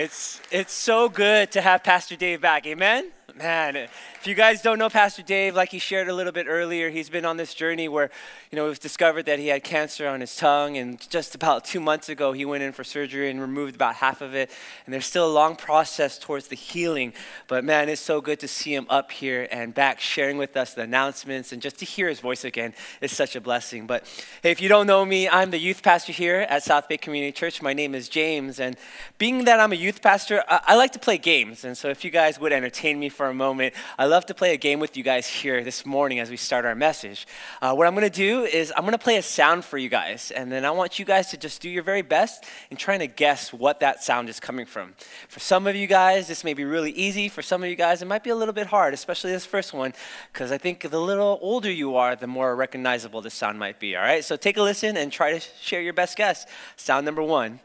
It's it's so good to have Pastor Dave back. Amen. Man, if you guys don't know Pastor Dave, like he shared a little bit earlier, he's been on this journey where, you know, it was discovered that he had cancer on his tongue, and just about two months ago, he went in for surgery and removed about half of it. And there's still a long process towards the healing, but man, it's so good to see him up here and back sharing with us the announcements and just to hear his voice again is such a blessing. But hey, if you don't know me, I'm the youth pastor here at South Bay Community Church. My name is James, and being that I'm a youth pastor, I, I like to play games. And so if you guys would entertain me for a moment, I love to play a game with you guys here this morning as we start our message. Uh, what I'm going to do is I'm going to play a sound for you guys, and then I want you guys to just do your very best in trying to guess what that sound is coming from. For some of you guys, this may be really easy. For some of you guys, it might be a little bit hard, especially this first one, because I think the little older you are, the more recognizable the sound might be. All right, so take a listen and try to share your best guess. Sound number one.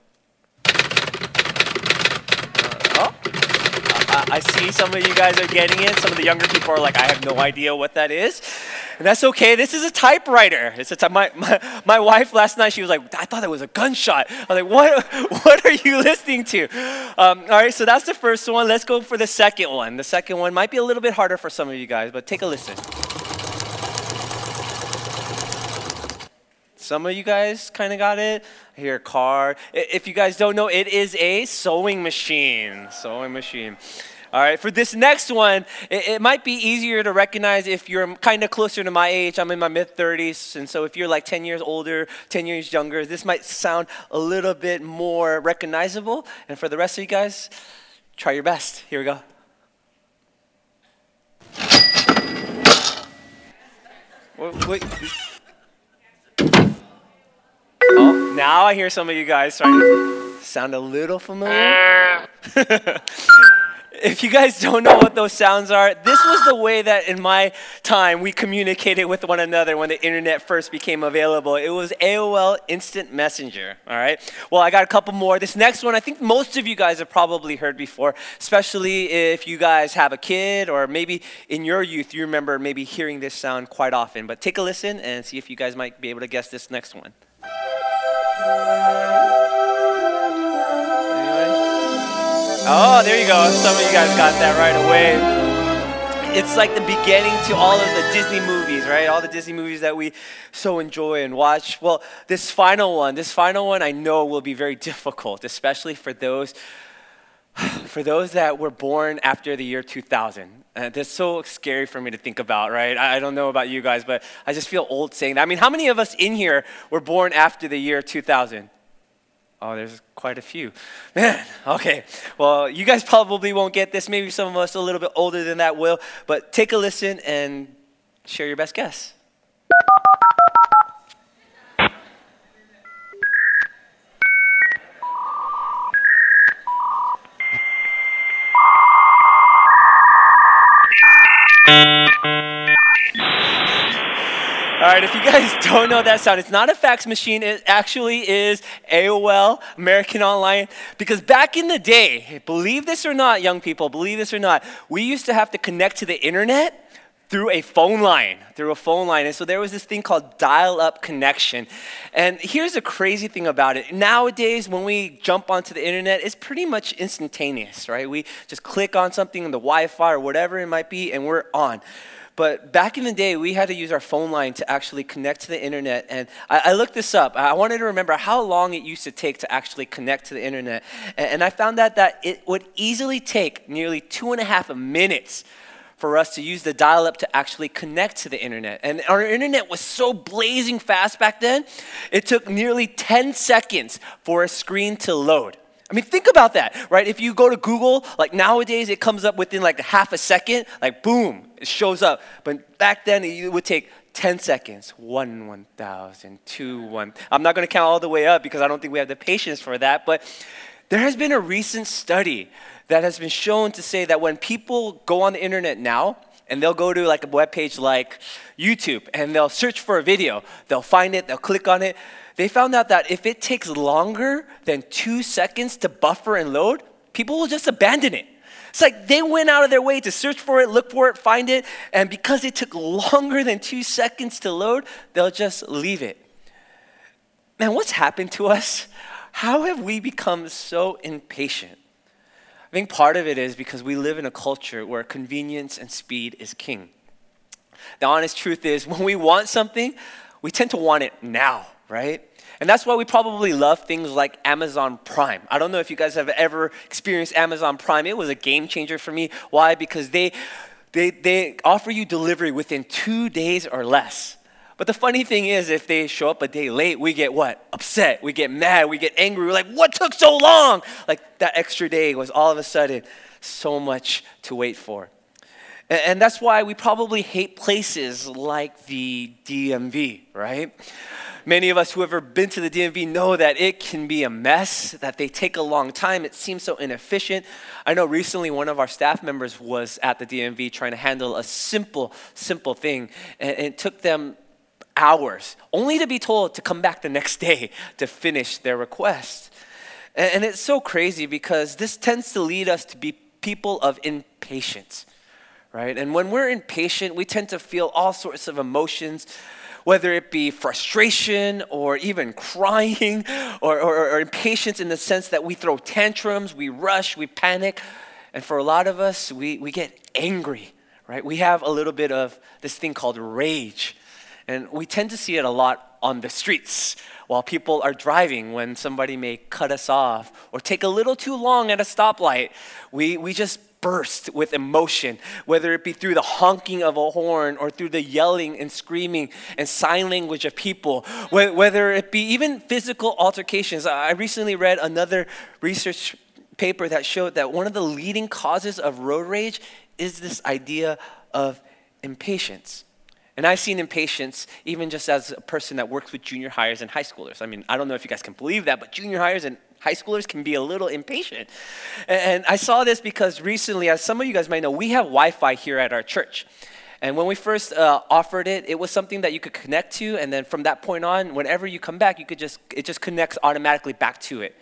Uh, oh. I see some of you guys are getting it. Some of the younger people are like, I have no idea what that is. And that's okay. This is a typewriter. It's a ty- my, my, my wife last night, she was like, I thought that was a gunshot. I was like, what, what are you listening to? Um, all right, so that's the first one. Let's go for the second one. The second one might be a little bit harder for some of you guys, but take a listen. Some of you guys kind of got it. I hear car. If you guys don't know, it is a sewing machine. Sewing machine. All right, for this next one, it, might be easier to recognize if you're kind of closer to my age. I'm in my mid 30s, and so if you're like 10 years older, 10 years younger, this might sound a little bit more recognizable. And for the rest of you guys, try your best. Here we go. Wait. Oh, now I hear some of you guys starting to sound a little familiar. if you guys don't know what those sounds are, this was the way that in my time we communicated with one another when the internet first became available. It was AOL Instant Messenger, all right? Well, I got a couple more. This next one, I think most of you guys have probably heard before, especially if you guys have a kid or maybe in your youth you remember maybe hearing this sound quite often. But take a listen and see if you guys might be able to guess this next one. Oh, there you go. Some of you guys got that right away. It's like the beginning to all of the Disney movies, right? All the Disney movies that we so enjoy and watch. Well, this final one, this final one I know will be very difficult, especially for those for those that were born after the year 2000. Uh, that's so scary for me to think about, right? I, I don't know about you guys, but I just feel old saying that. I mean, how many of us in here were born after the year 2000? Oh, there's quite a few. Man, okay. Well, you guys probably won't get this. Maybe some of us a little bit older than that will, but take a listen and share your best guess. All right, if you guys don't know that sound, it's not a fax machine. It actually is AOL, American Online. Because back in the day, believe this or not, young people, believe this or not, we used to have to connect to the internet through a phone line, through a phone line. And so there was this thing called dial up connection. And here's the crazy thing about it. Nowadays, when we jump onto the internet, it's pretty much instantaneous, right? We just click on something on the Wi Fi or whatever it might be, and we're on. But back in the day, we had to use our phone line to actually connect to the internet. And I, I, looked this up. I wanted to remember how long it used to take to actually connect to the internet. And, and I found out that it would easily take nearly two and a half minutes for us to use the dial up to actually connect to the internet. And our internet was so blazing fast back then, it took nearly 10 seconds for a screen to load. I mean, think about that, right? If you go to Google, like nowadays it comes up within like half a second, like boom, it shows up. But back then it would take 10 seconds. One, 1,000, two, one. I'm not going to count all the way up because I don't think we have the patience for that. But there has been a recent study that has been shown to say that when people go on the internet now, and they'll go to like a web page like YouTube and they'll search for a video, they'll find it, they'll click on it they found out that if it takes longer than two seconds to buffer and load, people will just abandon it. It's like they went out of their way to search for it, look for it, find it, and because it took longer than two seconds to load, they'll just leave it. Man, what's happened to us? How have we become so impatient? I think part of it is because we live in a culture where convenience and speed is king. The honest truth is, when we want something, we tend to want it now, right? And that's why we probably love things like Amazon Prime. I don't know if you guys have ever experienced Amazon Prime. It was a game changer for me. Why? Because they, they, they offer you delivery within two days or less. But the funny thing is, if they show up a day late, we get what? Upset. We get mad. We get angry. We're like, what took so long? Like that extra day was all of a sudden so much to wait for. And, that's why we probably hate places like the DMV, right? Many of us who have ever been to the DMV know that it can be a mess, that they take a long time. It seems so inefficient. I know recently one of our staff members was at the DMV trying to handle a simple, simple thing, and it took them hours, only to be told to come back the next day to finish their request. And it's so crazy because this tends to lead us to be people of impatience, right? And when we're impatient, we tend to feel all sorts of emotions whether it be frustration or even crying or, or, or, impatience in the sense that we throw tantrums, we rush, we panic. And for a lot of us, we, we get angry, right? We have a little bit of this thing called rage. And we tend to see it a lot on the streets while people are driving when somebody may cut us off or take a little too long at a stoplight. We, we just burst with emotion, whether it be through the honking of a horn or through the yelling and screaming and sign language of people, whether it be even physical altercations. I recently read another research paper that showed that one of the leading causes of road rage is this idea of impatience. And I've seen impatience even just as a person that works with junior highers and high schoolers. I mean, I don't know if you guys can believe that, but junior highers and high schoolers can be a little impatient. And I saw this because recently, as some of you guys might know, we have Wi Fi here at our church. And when we first uh, offered it, it was something that you could connect to, and then from that point on, whenever you come back, you could just it just connects automatically back to it.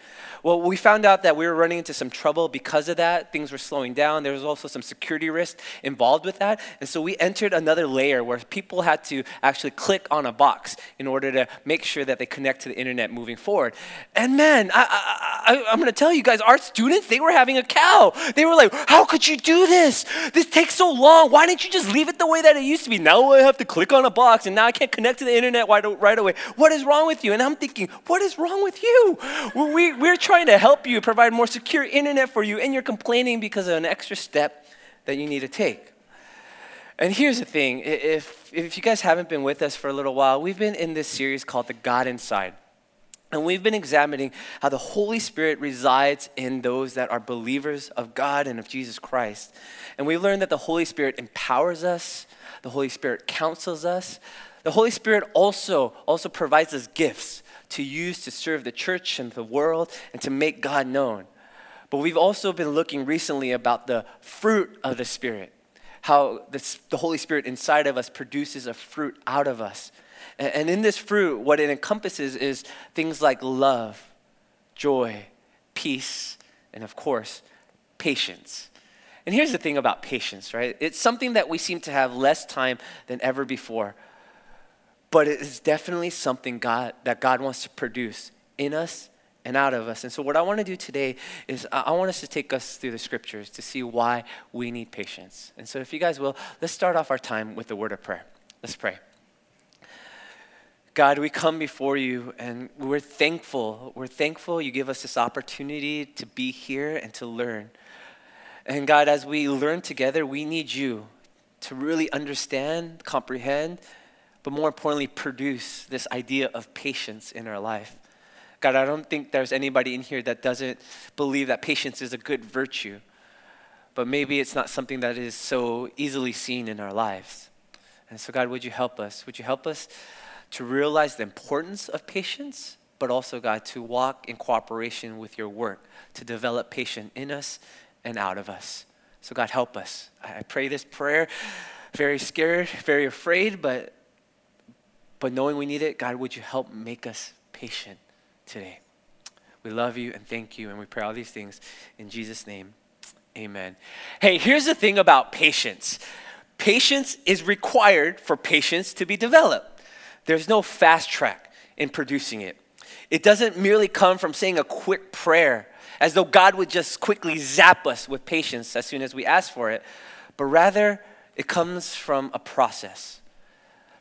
Well, we found out that we were running into some trouble because of that. Things were slowing down. There was also some security risk involved with that. And so we entered another layer where people had to actually click on a box in order to make sure that they connect to the internet moving forward. And man, I, I'm going to tell you guys, our students, they were having a cow. They were like, how could you do this? This takes so long. Why didn't you just leave it the way that it used to be? Now I have to click on a box and now I can't connect to the internet right away. What is wrong with you? And I'm thinking, what is wrong with you? We, we're trying trying to help you, provide more secure internet for you, and you're complaining because of an extra step that you need to take. And here's the thing if, if you guys haven't been with us for a little while, we've been in this series called The God Inside. And we've been examining how the Holy Spirit resides in those that are believers of God and of Jesus Christ. And we've learned that the Holy Spirit empowers us, the Holy Spirit counsels us. The Holy Spirit also, also provides us gifts to use to serve the church and the world and to make God known. But we've also been looking recently about the fruit of the Spirit, how the Holy Spirit inside of us produces a fruit out of us. And in this fruit, what it encompasses is things like love, joy, peace, and of course, patience. And here's the thing about patience, right? It's something that we seem to have less time than ever before but it is definitely something God that God wants to produce in us and out of us. And so what I want to do today is I want us to take us through the scriptures to see why we need patience. And so if you guys will, let's start off our time with the word of prayer. Let's pray. God, we come before you and we're thankful. We're thankful you give us this opportunity to be here and to learn. And God, as we learn together, we need you to really understand, comprehend, but more importantly, produce this idea of patience in our life. God, I don't think there's anybody in here that doesn't believe that patience is a good virtue, but maybe it's not something that is so easily seen in our lives. And so, God, would you help us? Would you help us to realize the importance of patience, but also, God, to walk in cooperation with your work, to develop patience in us and out of us. So, God, help us. I pray this prayer, very scared, very afraid, but but knowing we need it, God, would you help make us patient today? We love you and thank you, and we pray all these things in Jesus' name. Amen. Hey, here's the thing about patience patience is required for patience to be developed. There's no fast track in producing it. It doesn't merely come from saying a quick prayer as though God would just quickly zap us with patience as soon as we ask for it, but rather it comes from a process,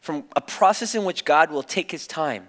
from a process in which God will take his time.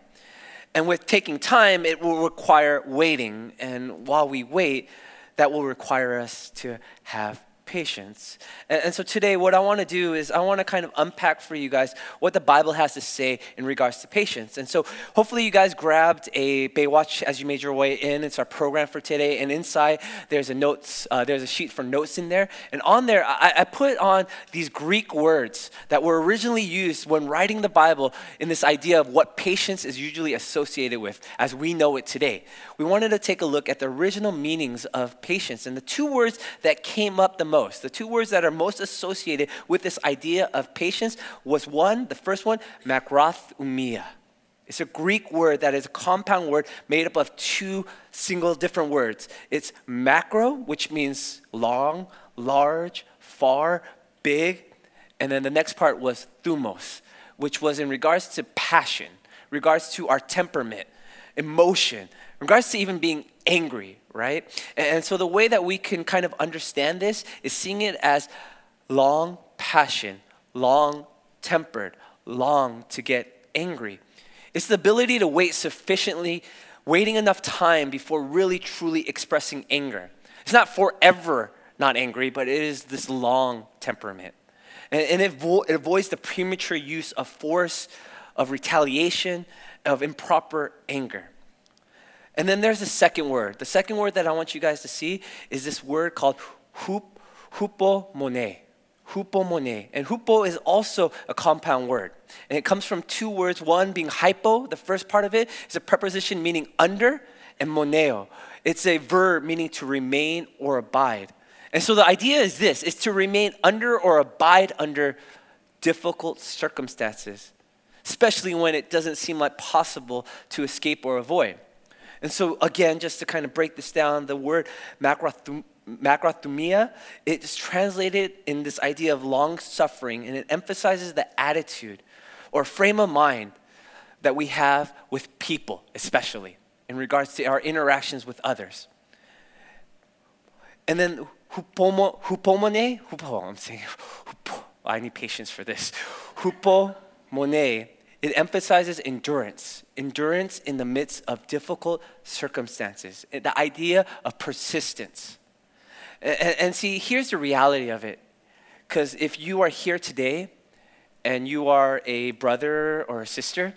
And with taking time, it will require waiting. And while we wait, that will require us to have patience. And, so today, what I want to do is I want to kind of unpack for you guys what the Bible has to say in regards to patience. And so hopefully, you guys grabbed a Baywatch as you made your way in. It's our program for today. And inside, there's a notes, uh, there's a sheet for notes in there. And on there, I, I put on these Greek words that were originally used when writing the Bible in this idea of what patience is usually associated with as we know it today. We wanted to take a look at the original meanings of patience. And the two words that came up the most, the two words that are most associated with this idea of patience was one, the first one, makrothumia. It's a Greek word that is a compound word made up of two single different words. It's macro, which means long, large, far, big. And then the next part was thumos, which was in regards to passion, regards to our temperament, emotion, regards to even being angry, right? And so the way that we can kind of understand this is seeing it as long passion, long tempered, long to get angry. It's the ability to wait sufficiently, waiting enough time before really truly expressing anger. It's not forever not angry, but it is this long temperament. And, it, vo- it avoids the premature use of force, of retaliation, of improper anger. And then there's the second word. The second word that I want you guys to see is this word called "hupo hup, hupomone. Hupomone. And hupo is also a compound word. And it comes from two words. One being hypo, the first part of it is a preposition meaning under, and moneo. It's a verb meaning to remain or abide. And so the idea is this is to remain under or abide under difficult circumstances, especially when it doesn't seem like possible to escape or avoid. And so, again, just to kind of break this down, the word "macrothumia" it is translated in this idea of long suffering, and it emphasizes the attitude or frame of mind that we have with people, especially in regards to our interactions with others. And then hupomo, hupomone, hupo, I'm saying, hupo, I need patience for this. Hupomone it emphasizes endurance, endurance in the midst of difficult circumstances, the idea of persistence. And, and see, here's the reality of it. Because if you are here today and you are a brother or a sister,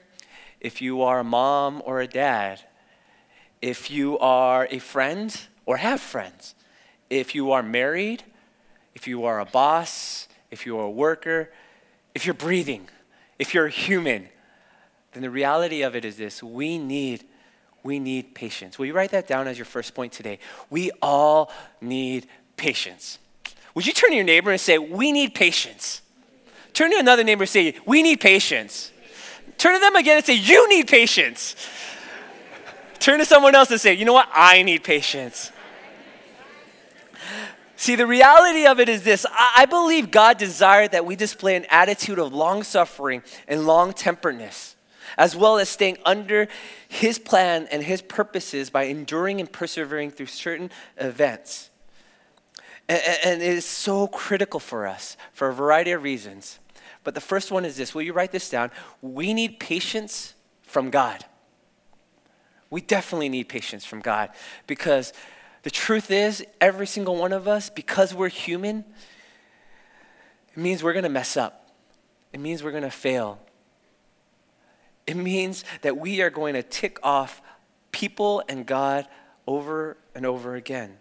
if you are a mom or a dad, if you are a friend or have friends, if you are married, if you are a boss, if you are a worker, if you're breathing, if you're a human, then the reality of it is this we need we need patience. Will you write that down as your first point today? We all need patience. Would you turn to your neighbor and say, We need patience? Turn to another neighbor and say, We need patience. Turn to them again and say, You need patience. Turn to someone else and say, You know what? I need patience. See, the reality of it is this I, believe God desired that we display an attitude of long suffering and long temperedness as well as staying under His plan and His purposes by enduring and persevering through certain events. And, it is so critical for us for a variety of reasons. But the first one is this will you write this down? We need patience from God. We definitely need patience from God because the truth is, every single one of us, because we're human, it means we're going to mess up. It means we're going to fail. It means that we are going to tick off people and God over and over again.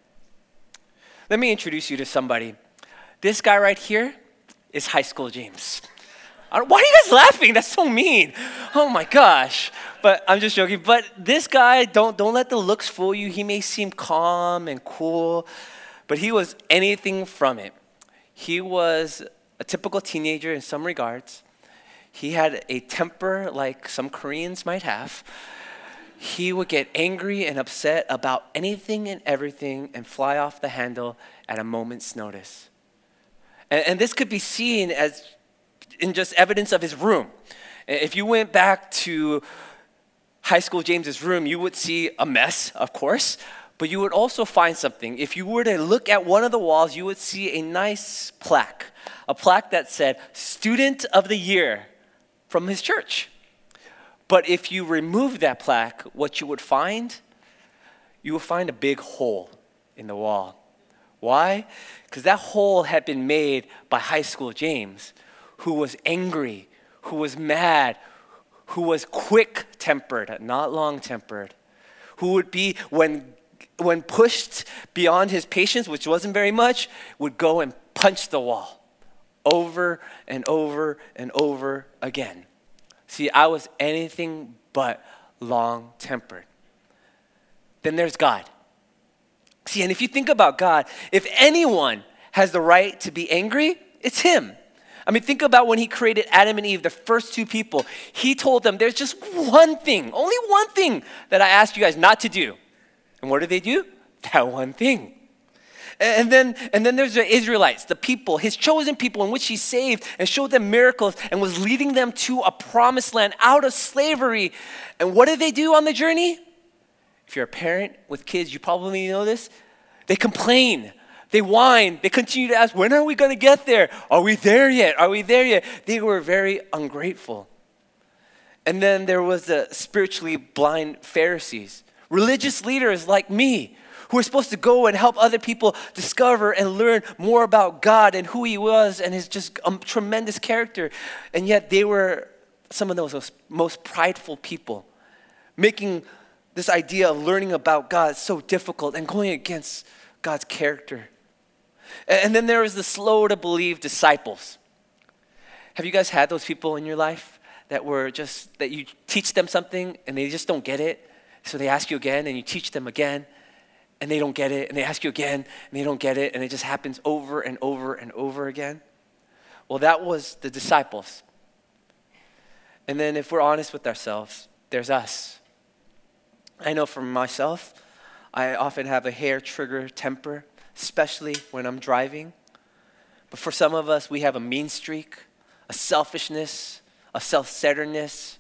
Let me introduce you to somebody. This guy right here is High School James. Why are you guys laughing? That's so mean. Oh my gosh. But I'm just joking. But this guy, don't, don't let the looks fool you. He may seem calm and cool, but he was anything from it. He was a typical teenager in some regards. He had a temper like some Koreans might have. He would get angry and upset about anything and everything and fly off the handle at a moment's notice. And, and this could be seen as in just evidence of his room. If you went back to high school James's room, you would see a mess, of course, But you would also find something. If you were to look at one of the walls, you would see a nice plaque, a plaque that said, Student of the Year from his church. But if you remove that plaque, what you would find, you would find a big hole in the wall. Why? Because that hole had been made by high school James, who was angry, who was mad, who was quick tempered, not long tempered, who would be, when, when pushed beyond his patience, which wasn't very much, would go and punch the wall over and over and over again. See, I was anything but long tempered. Then there's God. See, and if you think about God, if anyone has the right to be angry, it's Him. I mean, think about when he created Adam and Eve, the first two people. He told them, There's just one thing, only one thing that I asked you guys not to do. And what did they do? That one thing. And then, and then there's the Israelites, the people, his chosen people, in which he saved and showed them miracles and was leading them to a promised land out of slavery. And what did they do on the journey? If you're a parent with kids, you probably know this. They complain. They whine. They continue to ask, when are we going to get there? Are we there yet? Are we there yet? They were very ungrateful. And then there was the spiritually blind Pharisees, religious leaders like me, who were supposed to go and help other people discover and learn more about God and who He was and His just um, tremendous character. And yet they were some of those most prideful people, making this idea of learning about God so difficult and going against God's character. And then there was the slow to believe disciples. Have you guys had those people in your life that were just, that you teach them something and they just don't get it? So they ask you again and you teach them again and they don't get it and they ask you again and they don't get it and it just happens over and over and over again? Well, that was the disciples. And then if we're honest with ourselves, there's us. I know for myself, I often have a hair trigger temper especially when I'm driving. But for some of us, we have a mean streak, a selfishness, a self centeredness.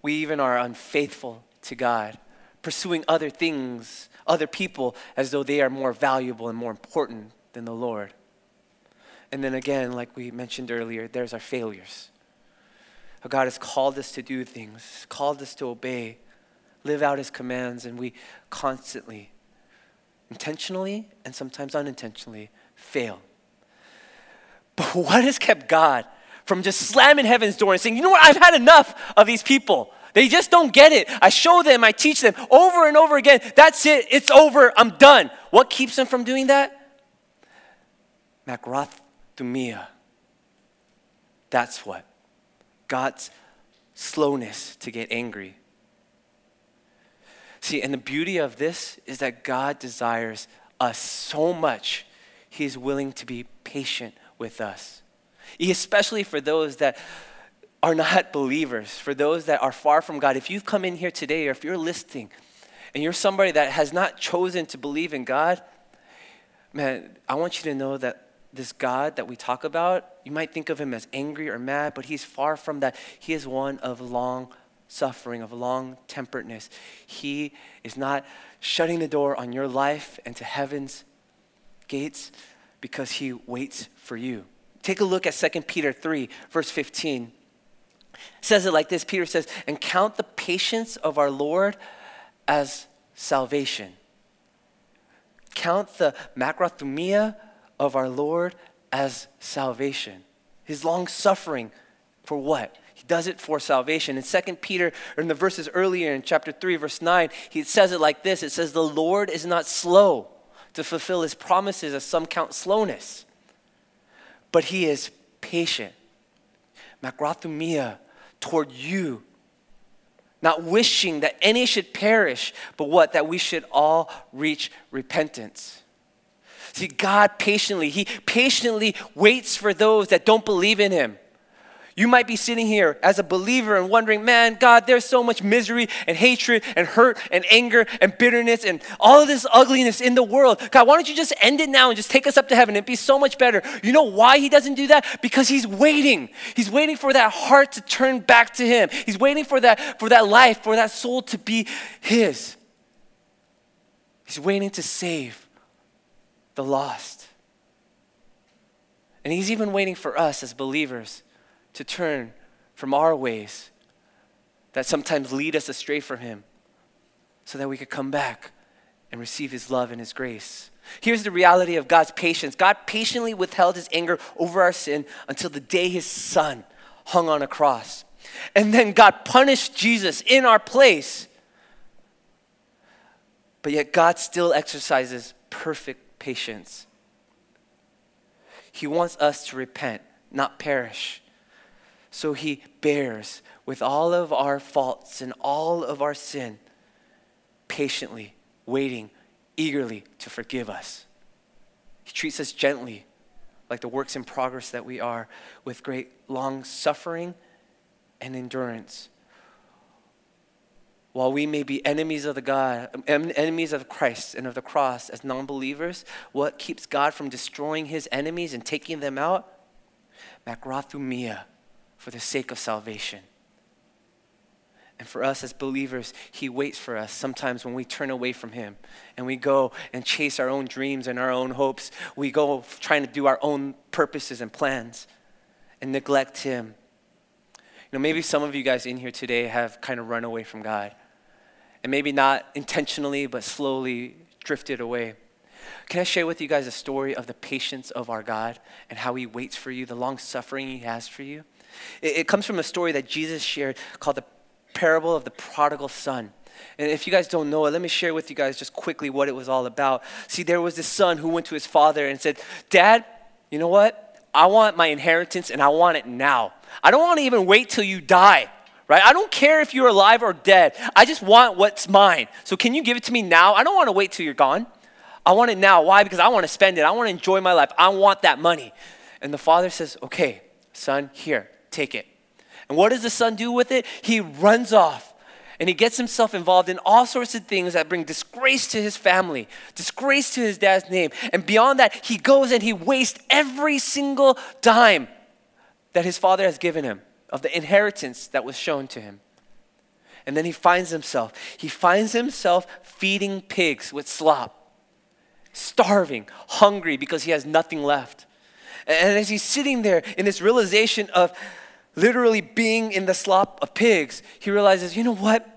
We even are unfaithful to God, pursuing other things, other people, as though they are more valuable and more important than the Lord. And then again, like we mentioned earlier, there's our failures. God has called us to do things, called us to obey, live out His commands, and we constantly intentionally and sometimes unintentionally fail. But what has kept God from just slamming heaven's door and saying, you know what, I've had enough of these people. They just don't get it. I show them, I teach them over and over again. That's it, it's over, I'm done. What keeps them from doing that? Macrothumia. That's what. God's slowness to get angry. See, and the beauty of this is that God desires us so much, He is willing to be patient with us. Especially for those that are not believers, for those that are far from God. If you've come in here today or if you're listening and you're somebody that has not chosen to believe in God, man, I want you to know that this God that we talk about, you might think of him as angry or mad, but he's far from that. He is one of long suffering, of long temperedness. He is not shutting the door on your life and to heaven's gates because he waits for you. Take a look at 2 Peter 3, verse 15. Says it like this Peter says, and count the patience of our Lord as salvation. Count the macrothumia of our Lord as salvation. His long suffering for what? He does it for salvation. In 2 Peter, or in the verses earlier in chapter 3, verse 9, he says it like this It says, The Lord is not slow to fulfill his promises, as some count slowness, but he is patient. Macrothumia toward you, not wishing that any should perish, but what? That we should all reach repentance. See, God patiently, He patiently waits for those that don't believe in Him. You might be sitting here as a believer and wondering, man, God, there's so much misery and hatred and hurt and anger and bitterness and all of this ugliness in the world. God, why don't you just end it now and just take us up to heaven? It'd be so much better. You know why He doesn't do that? Because He's waiting. He's waiting for that heart to turn back to Him. He's waiting for that, for that life, for that soul to be His. He's waiting to save the lost. And He's even waiting for us as believers to turn from our ways that sometimes lead us astray from Him so that we could come back and receive His love and His grace. Here's the reality of God's patience God patiently withheld His anger over our sin until the day His Son hung on a cross. And then God punished Jesus in our place. But yet, God still exercises perfect patience. He wants us to repent, not perish. So He bears with all of our faults and all of our sin, patiently waiting, eagerly to forgive us. He treats us gently, like the works in progress that we are, with great long suffering and endurance. While we may be enemies of the God, enemies of Christ and of the cross as non-believers, what keeps God from destroying his enemies and taking them out? Macrothumia, for the sake of salvation. And for us as believers, He waits for us sometimes when we turn away from Him and we go and chase our own dreams and our own hopes. We go trying to do our own purposes and plans and neglect Him. You know, maybe some of you guys in here today have kind of run away from God. And maybe not intentionally, but slowly drifted away. Can I share with you guys a story of the patience of our God and how He waits for you, the long suffering He has for you? It, it comes from a story that Jesus shared called the parable of the prodigal son. And if you guys don't know it, let me share with you guys just quickly what it was all about. See, there was this son who went to his father and said, Dad, you know what? I want my inheritance and I want it now. I don't want to even wait till you die, right? I don't care if you're alive or dead. I just want what's mine. So can you give it to me now? I don't want to wait till you're gone. I want it now. Why? Because I want to spend it. I want to enjoy my life. I want that money. And the father says, Okay, son, here, take it. And what does the son do with it? He runs off and he gets himself involved in all sorts of things that bring disgrace to his family, disgrace to his dad's name. And beyond that, he goes and he wastes every single dime that his father has given him of the inheritance that was shown to him. And then he finds himself, he finds himself feeding pigs with slop, starving, hungry because he has nothing left. And as he's sitting there in this realization of, literally being in the slop of pigs, he realizes, you know what?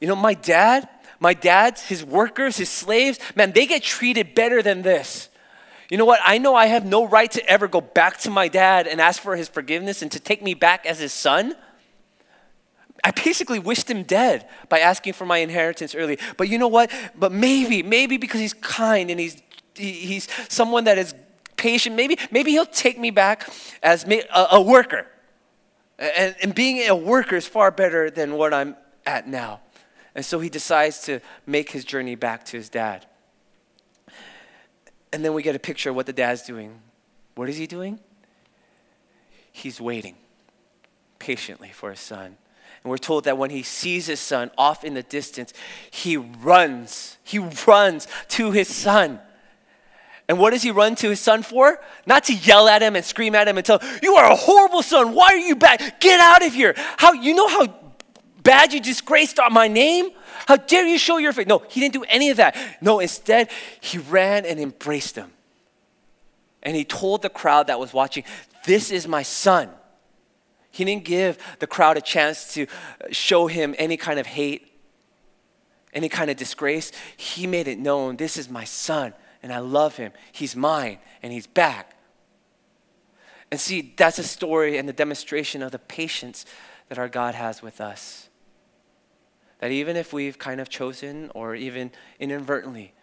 You know, my dad, my dad's, his workers, his slaves, man, they get treated better than this. You know what? I know I have no right to ever go back to my dad and ask for his forgiveness and to take me back as his son. I basically wished him dead by asking for my inheritance early. But you know what? But maybe, maybe because he's kind and he's he's someone that is patient, maybe maybe he'll take me back as a, a worker and, and being a worker is far better than what I'm at now. And so he decides to make his journey back to his dad. And then we get a picture of what the dad's doing. What is he doing? He's waiting patiently for his son. And we're told that when he sees his son off in the distance, he runs. He runs to his son. And what does he run to his son for? Not to yell at him and scream at him and tell, You are a horrible son. Why are you bad? Get out of here. How you know how bad you disgraced my name? How dare you show your face? No, he didn't do any of that. No, instead, he ran and embraced him. And he told the crowd that was watching, This is my son. He didn't give the crowd a chance to show him any kind of hate, any kind of disgrace. He made it known, This is my son and I love him. He's mine and he's back. And see, that's a story and the demonstration of the patience that our God has with us. That even if we've kind of chosen or even inadvertently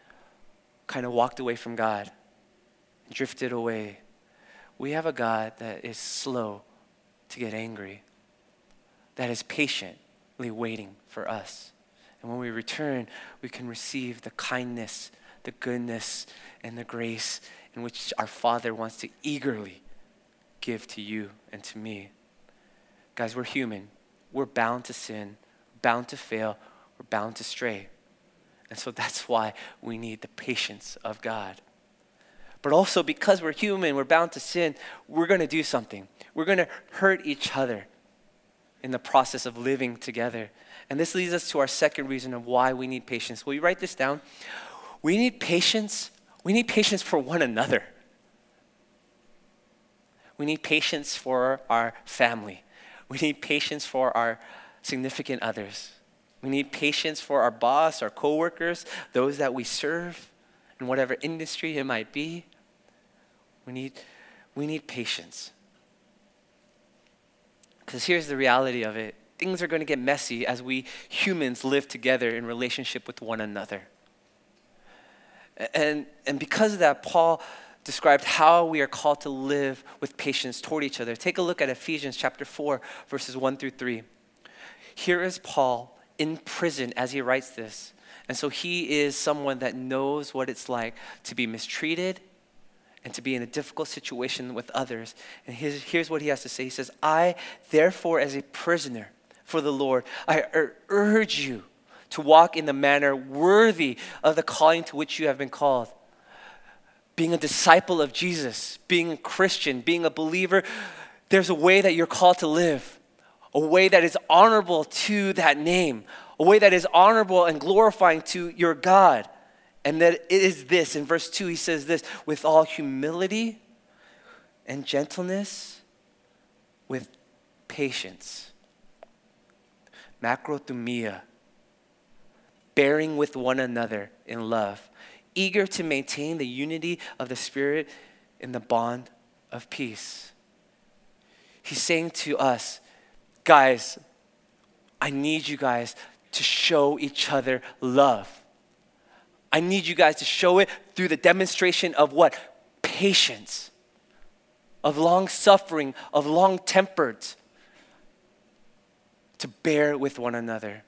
kind of walked away from God, drifted away, we have a God that is slow to get angry, that is patiently waiting for us. And when we return, we can receive the kindness the goodness and the grace in which our Father wants to eagerly give to you and to me. Guys, we're human. We're bound to sin, bound to fail, we're bound to stray. And so that's why we need the patience of God. But also, because we're human, we're bound to sin, we're going to do something. We're going to hurt each other in the process of living together. And this leads us to our second reason of why we need patience. Will you write this down? We need patience. We need patience for one another. We need patience for our family. We need patience for our significant others. We need patience for our boss, our coworkers, those that we serve in whatever industry it might be. We need, we need patience. Because here's the reality of it things are going to get messy as we humans live together in relationship with one another. And, and because of that, Paul described how we are called to live with patience toward each other. Take a look at Ephesians chapter 4, verses 1 through 3. Here is Paul in prison as he writes this. And so he is someone that knows what it's like to be mistreated and to be in a difficult situation with others. And his, here's what he has to say He says, I, therefore, as a prisoner for the Lord, I urge you to walk in the manner worthy of the calling to which you have been called. Being a disciple of Jesus, being a Christian, being a believer, there's a way that you're called to live, a way that is honorable to that name, a way that is honorable and glorifying to your God. And that it is this. In verse 2, he says this with all humility and gentleness, with patience. Macrothumia bearing with one another in love, eager to maintain the unity of the Spirit in the bond of peace. He's saying to us, guys, I need you guys to show each other love. I need you guys to show it through the demonstration of what? Patience, of long suffering, of long tempered, to bear with one another.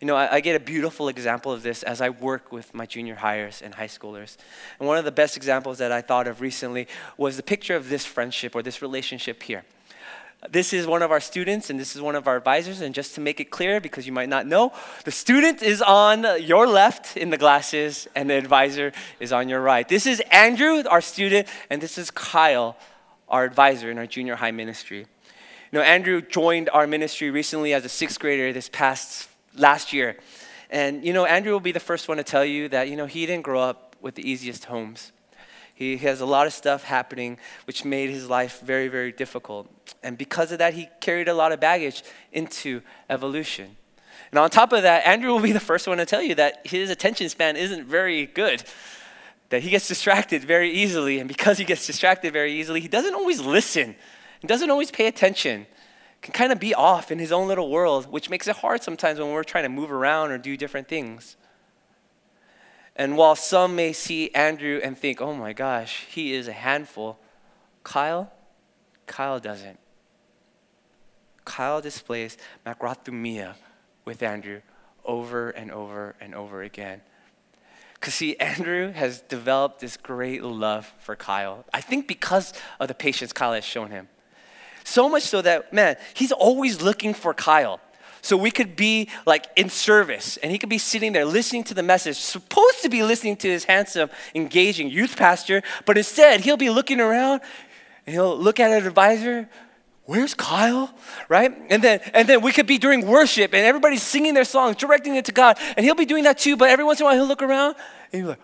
You know, I, I, get a beautiful example of this as I work with my junior highers and high schoolers. And one of the best examples that I thought of recently was the picture of this friendship or this relationship here. This is one of our students and this is one of our advisors. And just to make it clear, because you might not know, the student is on your left in the glasses and the advisor is on your right. This is Andrew, our student, and this is Kyle, our advisor in our junior high ministry. You know, Andrew joined our ministry recently as a sixth grader this past last year. And, you know, Andrew will be the first one to tell you that, you know, he didn't grow up with the easiest homes. He has a lot of stuff happening which made his life very, very difficult. And because of that, he carried a lot of baggage into evolution. And on top of that, Andrew will be the first one to tell you that his attention span isn't very good, that he gets distracted very easily. And because he gets distracted very easily, he doesn't always listen, he doesn't always pay attention can kind of be off in his own little world, which makes it hard sometimes when we're trying to move around or do different things. And while some may see Andrew and think, oh my gosh, he is a handful, Kyle, Kyle doesn't. Kyle displays macrothumia with Andrew over and over and over again. Because, see, Andrew has developed this great love for Kyle. I think because of the patience Kyle has shown him. So much so that, man, he's always looking for Kyle. So we could be like in service and he could be sitting there listening to the message, supposed to be listening to his handsome, engaging youth pastor, but instead he'll be looking around and he'll look at an advisor. Where's Kyle? Right? And then and then we could be during worship and everybody's singing their songs, directing it to God, and he'll be doing that too, but every once in a while he'll look around and he's like,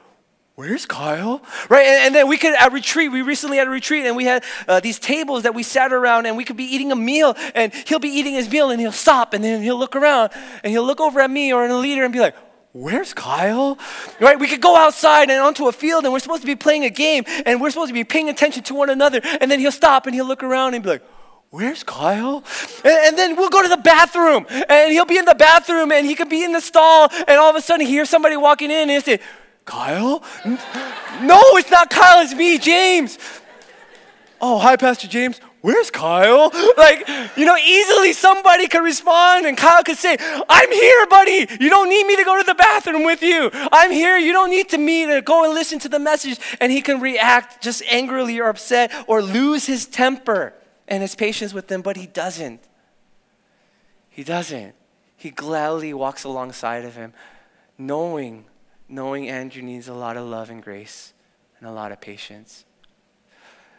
where's Kyle? Right? And, and, then we could, at retreat, we recently had a retreat and we had uh, these tables that we sat around and we could be eating a meal and he'll be eating his meal and he'll stop and then he'll look around and he'll look over at me or at a leader and be like, Where's Kyle? Right? We could go outside and onto a field and we're supposed to be playing a game and we're supposed to be paying attention to one another. And then he'll stop and he'll look around and be like, Where's Kyle? And, and, then we'll go to the bathroom and he'll be in the bathroom and he could be in the stall and all of a sudden he hears somebody walking in and he'll say, Kyle? No, it's not Kyle, it's me, James. Oh, hi, Pastor James. Where's Kyle? Like, you know, easily somebody could respond and Kyle could say, I'm here, buddy. You don't need me to go to the bathroom with you. I'm here. You don't need to me to go and listen to the message. And he can react just angrily or upset or lose his temper and his patience with them, but he doesn't. He doesn't. He gladly walks alongside of him, knowing knowing Andrew needs a lot of love and grace and a lot of patience.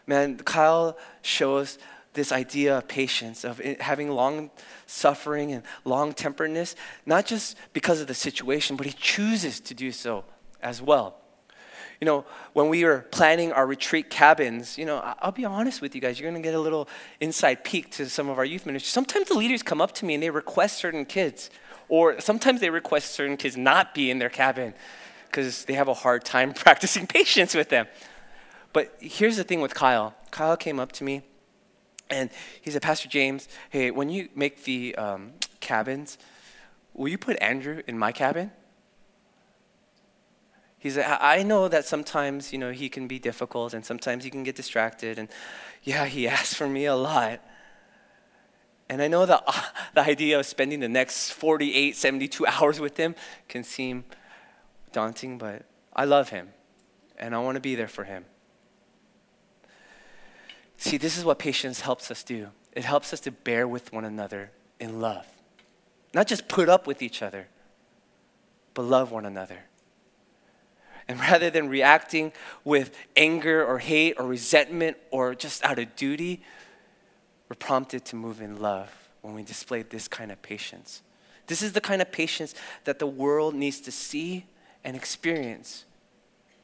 Man, Kyle shows this idea of patience, of having long suffering and long temperedness, not just because of the situation, but he chooses to do so as well. You know, when we were planning our retreat cabins, you know, I'll be honest with you guys, you're to get a little inside peek to some of our youth ministers. Sometimes the leaders come up to me and they request certain kids, or sometimes they request certain kids not be in their cabin because they have a hard time practicing patience with them. But here's the thing with Kyle Kyle came up to me and he said, Pastor James, hey, when you make the um, cabins, will you put Andrew in my cabin? He said, I know that sometimes, you know, he can be difficult and sometimes he can get distracted. And yeah, he asks for me a lot. And I know that uh, the idea of spending the next 48, 72 hours with him can seem daunting, but I love him and I want to be there for him. See, this is what patience helps us do it helps us to bear with one another in love. Not just put up with each other, but love one another. And rather than reacting with anger or hate or resentment or just out of duty, we're prompted to move in love when we display this kind of patience. This is the kind of patience that the world needs to see and experience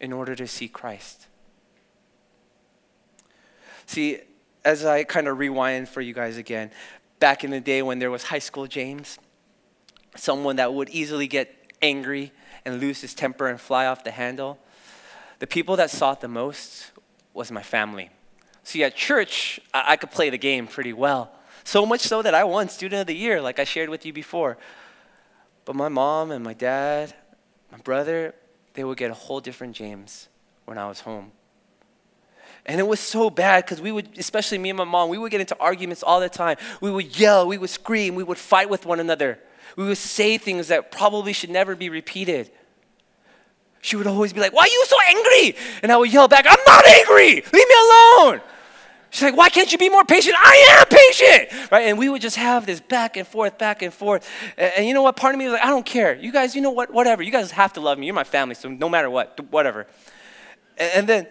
in order to see Christ. See, as I kind of rewind for you guys again, back in the day when there was high school James, someone that would easily get angry and lose his temper and fly off the handle, the people that saw it the most was my family. See, at church, I, I could play the game pretty well. So much so that I won Student of the Year, like I shared with you before. But my mom and my dad, my brother, they would get a whole different James when I was home. And it was so bad because we would, especially me and my mom, we would get into arguments all the time. We would yell, we would scream, we would fight with one another. We would say things that probably should never be repeated. She would always be like, Why are you so angry? And I would yell back, I'm not angry. Leave me alone. She's like, Why can't you be more patient? I am patient. Right? And we would just have this back and forth, back and forth. And, and you know what? Part of me was like, I don't care. You guys, you know what? Whatever. You guys have to love me. You're my family. So no matter what, whatever. And, and then,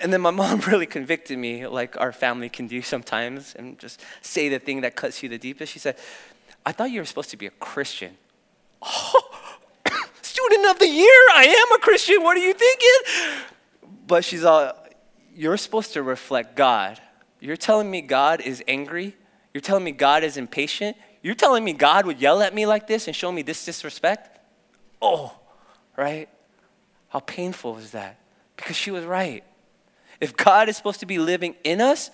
and then my mom really convicted me, like our family can do sometimes, and just say the thing that cuts you the deepest. She said, I thought you were supposed to be a Christian. Oh, student of the year, I am a Christian. What are you thinking? But she's all, you're supposed to reflect God. You're telling me God is angry? You're telling me God is impatient? You're telling me God would yell at me like this and show me this disrespect? Oh, right? How painful is that? Because she was right. If God is supposed to be living in us,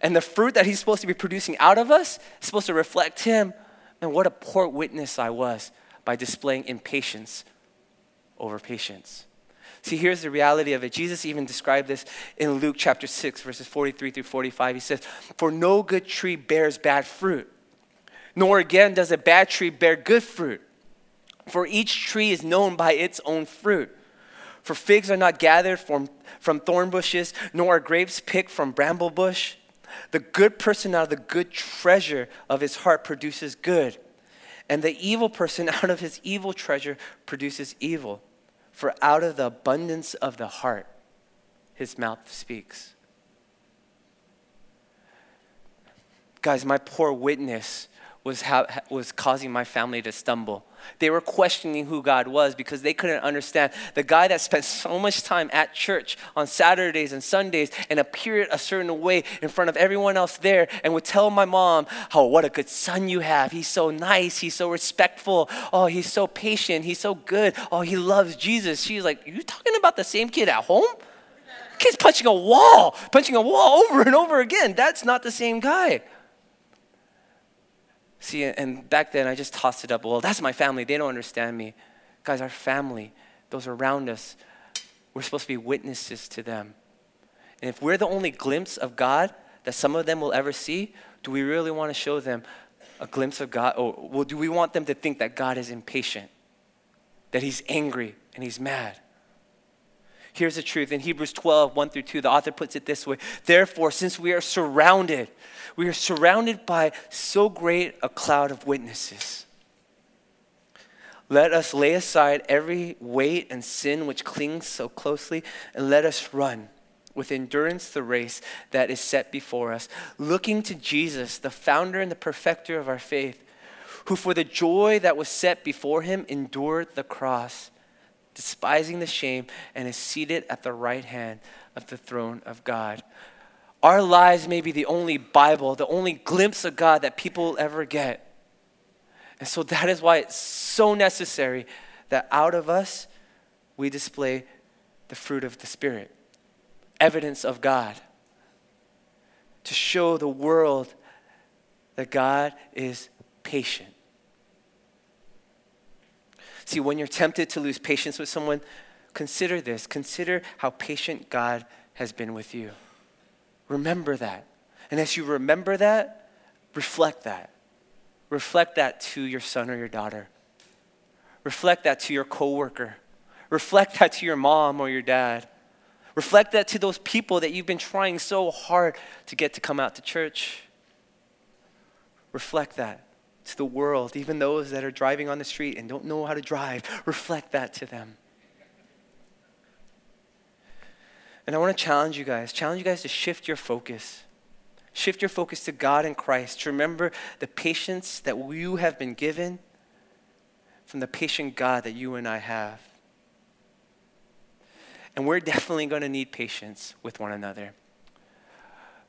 and the fruit that he's supposed to be producing out of us is supposed to reflect him. And what a poor witness I was by displaying impatience over patience. See, here's the reality of it. Jesus even described this in Luke chapter 6, verses 43 through 45. He says, For no good tree bears bad fruit, nor again does a bad tree bear good fruit. For each tree is known by its own fruit. For figs are not gathered from, from thorn bushes, nor are grapes picked from bramble bush. The good person out of the good treasure of his heart produces good, and the evil person out of his evil treasure produces evil. For out of the abundance of the heart, his mouth speaks. Guys, my poor witness was, how, was causing my family to stumble. They were questioning who God was because they couldn't understand the guy that spent so much time at church on Saturdays and Sundays and appeared a certain way in front of everyone else there and would tell my mom, Oh, what a good son you have. He's so nice. He's so respectful. Oh, he's so patient. He's so good. Oh, he loves Jesus. She's like, You talking about the same kid at home? Kid's punching a wall, punching a wall over and over again. That's not the same guy. See, and back then I just tossed it up. Well, that's my family. They don't understand me. Guys, our family, those around us, we're supposed to be witnesses to them. And if we're the only glimpse of God that some of them will ever see, do we really want to show them a glimpse of God? Or well, do we want them to think that God is impatient, that He's angry and He's mad? Here's the truth. In Hebrews 12, 1 through 2, the author puts it this way Therefore, since we are surrounded, we are surrounded by so great a cloud of witnesses. Let us lay aside every weight and sin which clings so closely, and let us run with endurance the race that is set before us, looking to Jesus, the founder and the perfecter of our faith, who for the joy that was set before him endured the cross despising the shame, and is seated at the right hand of the throne of God. Our lives may be the only Bible, the only glimpse of God that people will ever get. And so that is why it's so necessary that out of us we display the fruit of the Spirit, evidence of God, to show the world that God is patient. See, when you're tempted to lose patience with someone, consider this. Consider how patient God has been with you. Remember that. And as you remember that, reflect that. Reflect that to your son or your daughter. Reflect that to your coworker. Reflect that to your mom or your dad. Reflect that to those people that you've been trying so hard to get to come out to church. Reflect that to the world, even those that are driving on the street and don't know how to drive. Reflect that to them. And I want to challenge you guys, challenge you guys to shift your focus. Shift your focus to God and Christ. To remember the patience that you have been given from the patient God that you and I have. And we're definitely going to need patience with one another.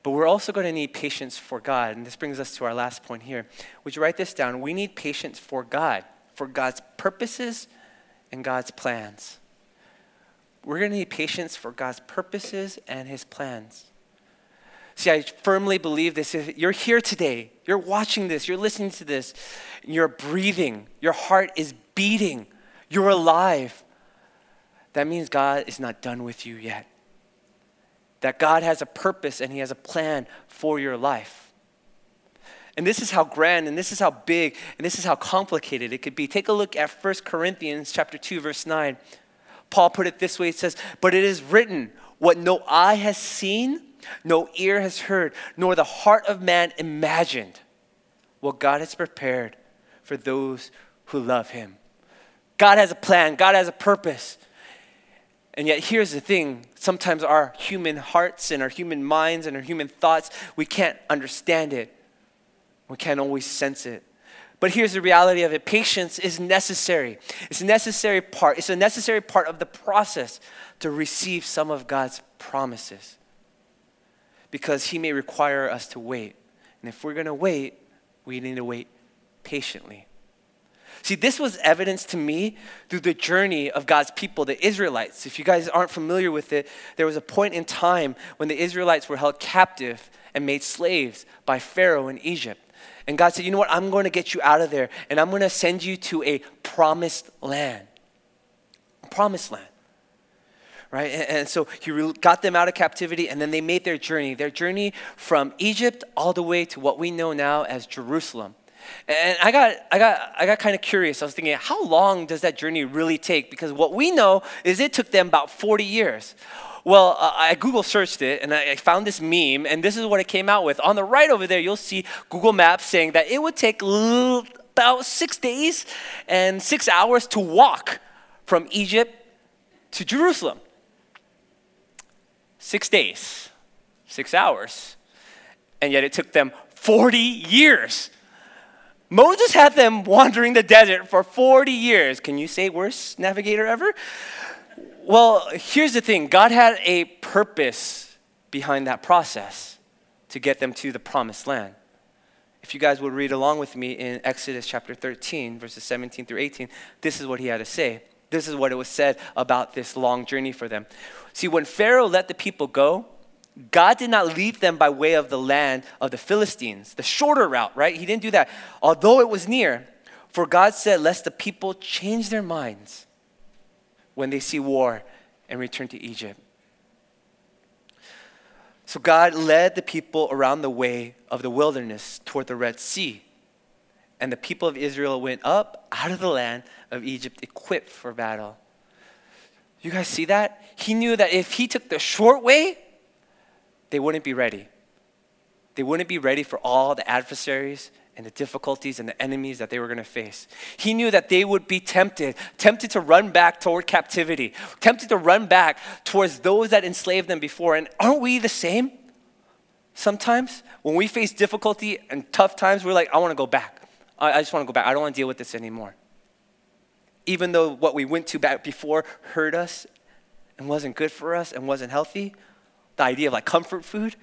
But we're also going to need patience for God. And this brings us to our last point here. Would you write this down? We need patience for God, for God's purposes and God's plans. We're going to need patience for God's purposes and his plans. See, I firmly believe this. If you're here today, you're watching this, you're listening to this, you're breathing, your heart is beating, you're alive, that means God is not done with you yet. That God has a purpose and He has a plan for your life. And this is how grand and this is how big and this is how complicated it could be. Take a look at 1 Corinthians chapter 2 verse 9. Paul put it this way it says, "But it is written, what no eye has seen, no ear has heard, nor the heart of man imagined, what God has prepared for those who love him." God has a plan, God has a purpose. And yet, here's the thing sometimes our human hearts and our human minds and our human thoughts, we can't understand it. We can't always sense it. But here's the reality of it patience is necessary. It's a necessary part. It's a necessary part of the process to receive some of God's promises. Because He may require us to wait. And if we're going to wait, we need to wait patiently. See, this was evidence to me through the journey of God's people, the Israelites. If you guys aren't familiar with it, there was a point in time when the Israelites were held captive and made slaves by Pharaoh in Egypt. And God said, You know what? I'm going to get you out of there and I'm going to send you to a promised land. A promised land. Right? And, and so he got them out of captivity and then they made their journey, their journey from Egypt all the way to what we know now as Jerusalem. And I got, I got, I got kind of curious. I was thinking, how long does that journey really take? Because what we know is it took them about 40 years. Well, uh, I Google searched it and I found this meme, and this is what it came out with. On the right over there, you'll see Google Maps saying that it would take l- about six days and six hours to walk from Egypt to Jerusalem. Six days, six hours. And yet it took them 40 years Moses had them wandering the desert for 40 years. Can you say worst navigator ever? Well, here's the thing God had a purpose behind that process to get them to the promised land. If you guys would read along with me in Exodus chapter 13, verses 17 through 18, this is what he had to say. This is what it was said about this long journey for them. See, when Pharaoh let the people go, God did not lead them by way of the land of the Philistines, the shorter route, right? He didn't do that, although it was near. For God said, Lest the people change their minds when they see war and return to Egypt. So God led the people around the way of the wilderness toward the Red Sea. And the people of Israel went up out of the land of Egypt equipped for battle. You guys see that? He knew that if he took the short way, they wouldn't be ready. They wouldn't be ready for all the adversaries and the difficulties and the enemies that they were going to face. He knew that they would be tempted, tempted to run back toward captivity, tempted to run back towards those that enslaved them before. And aren't we the same? Sometimes when we face difficulty and tough times, we're like, I want to go back. I, just want to go back. I don't want to deal with this anymore. even though what we went to back before hurt us and wasn't good for us and wasn't healthy, the idea of like comfort food,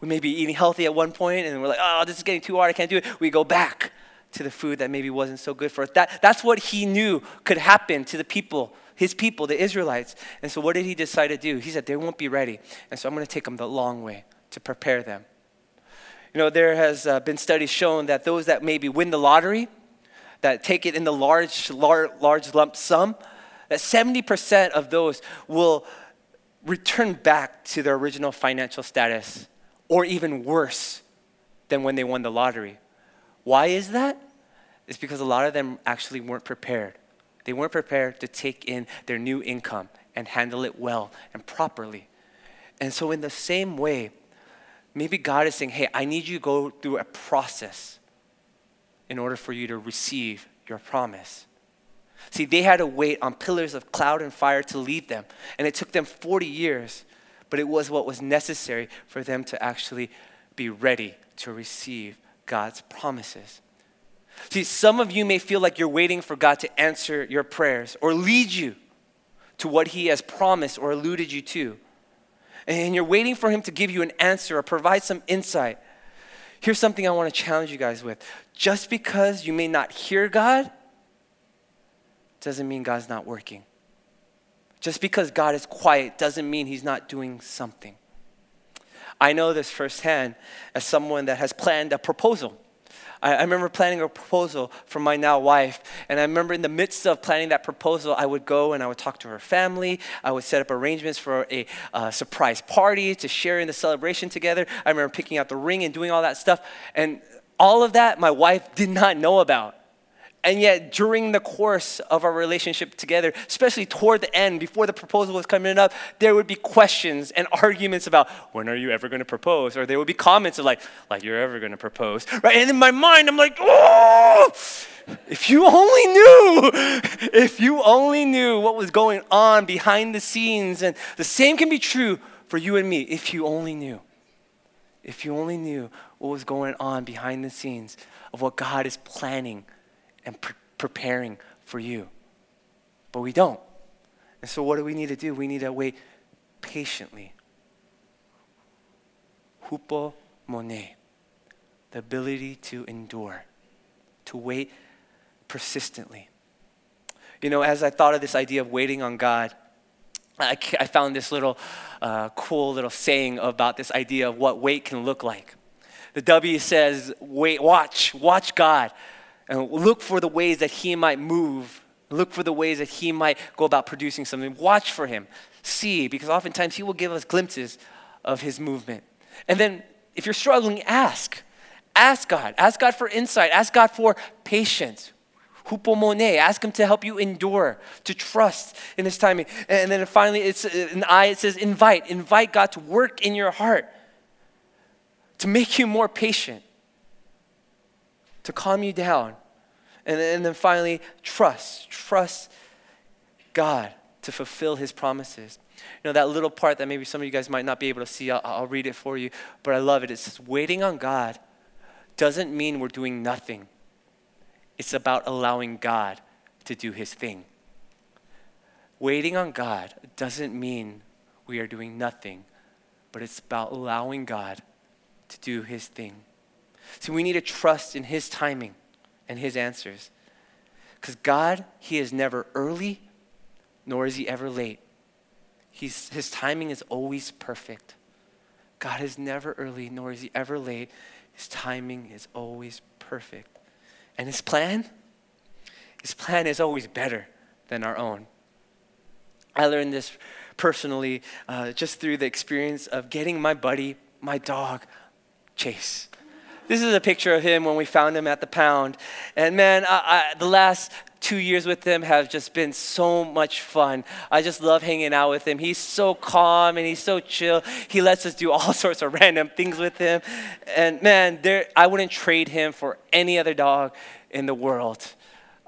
we may be eating healthy at one point and we're like, oh, this is getting too hard, I can't do it. We go back to the food that maybe wasn't so good for us. That, that's what he knew could happen to the people, his people, the Israelites. And so what did he decide to do? He said, they won't be ready. And so I'm going to take them the long way to prepare them. You know, there has uh, been studies shown that those that maybe win the lottery, that take it in the large, large, large lump sum, that 70% of those will return back to their original financial status or even worse than when they won the lottery. Why is that? It's because a lot of them actually weren't prepared. They weren't prepared to take in their new income and handle it well and properly. And so, in the same way, maybe God is saying, hey, I need you to go through a process in order for you to receive your promise. See, they had to wait on pillars of cloud and fire to lead them, and it took them 40 years, but it was what was necessary for them to actually be ready to receive God's promises. See, some of you may feel like you're waiting for God to answer your prayers or lead you to what He has promised or alluded you to. And you're waiting for Him to give you an answer or provide some insight. Here's something I want to challenge you guys with. Just because you may not hear God doesn't mean God's not working. Just because God is quiet doesn't mean He's not doing something. I know this firsthand as someone that has planned a proposal. I, I remember planning a proposal for my now wife, and I remember in the midst of planning that proposal, I would go and I would talk to her family. I would set up arrangements for a uh, surprise party to share in the celebration together. I remember picking out the ring and doing all that stuff, and all of that my wife did not know about. And yet, during the course of our relationship together, especially toward the end, before the proposal was coming up, there would be questions and arguments about when are you ever going to propose? Or there would be comments of like, like you're ever going to propose, right? And in my mind, I'm like, oh, if you only knew, if you only knew what was going on behind the scenes. And the same can be true for you and me, if you only knew. If you only knew what was going on behind the scenes of what God is planning and pre- preparing for you. But we don't. And so, what do we need to do? We need to wait patiently. Hupomone, the ability to endure, to wait persistently. You know, as I thought of this idea of waiting on God, I, I found this little uh, cool little saying about this idea of what wait can look like. The W says, wait, watch, watch God and look for the ways that he might move. Look for the ways that he might go about producing something. Watch for him. See, because oftentimes he will give us glimpses of his movement. And then if you're struggling, ask. Ask God. Ask God for insight. Ask God for patience. Hupomone. Ask him to help you endure, to trust in his timing. And then finally, it's uh, an I, it says invite. Invite God to work in your heart, to make you more patient to calm you down. And, and then finally, trust. Trust God to fulfill his promises. You know, that little part that maybe some of you guys might not be able to see, I'll, I'll read it for you, but I love it. It says, waiting on God doesn't mean we're doing nothing, it's about allowing God to do his thing. Waiting on God doesn't mean we are doing nothing, but it's about allowing God to do his thing. So we need to trust in His timing and His answers. Because God, He is never early, nor is He ever late. He's, his timing is always perfect. God is never early, nor is He ever late. His timing is always perfect. And His plan? His plan is always better than our own. I learned this personally uh, just through the experience of getting my buddy, my dog, Chase. This is a picture of him when we found him at the pound. And man, I, I, the last two years with him have just been so much fun. I just love hanging out with him. He's so calm and he's so chill. He lets us do all sorts of random things with him. And man, there, I wouldn't trade him for any other dog in the world.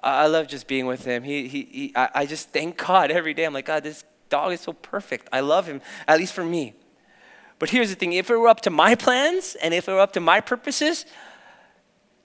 I love just being with him. He, he, he I, I just thank God every day. I'm like, God, this dog is so perfect. I love him, at least for me. But here's the thing if it were up to my plans and if it were up to my purposes,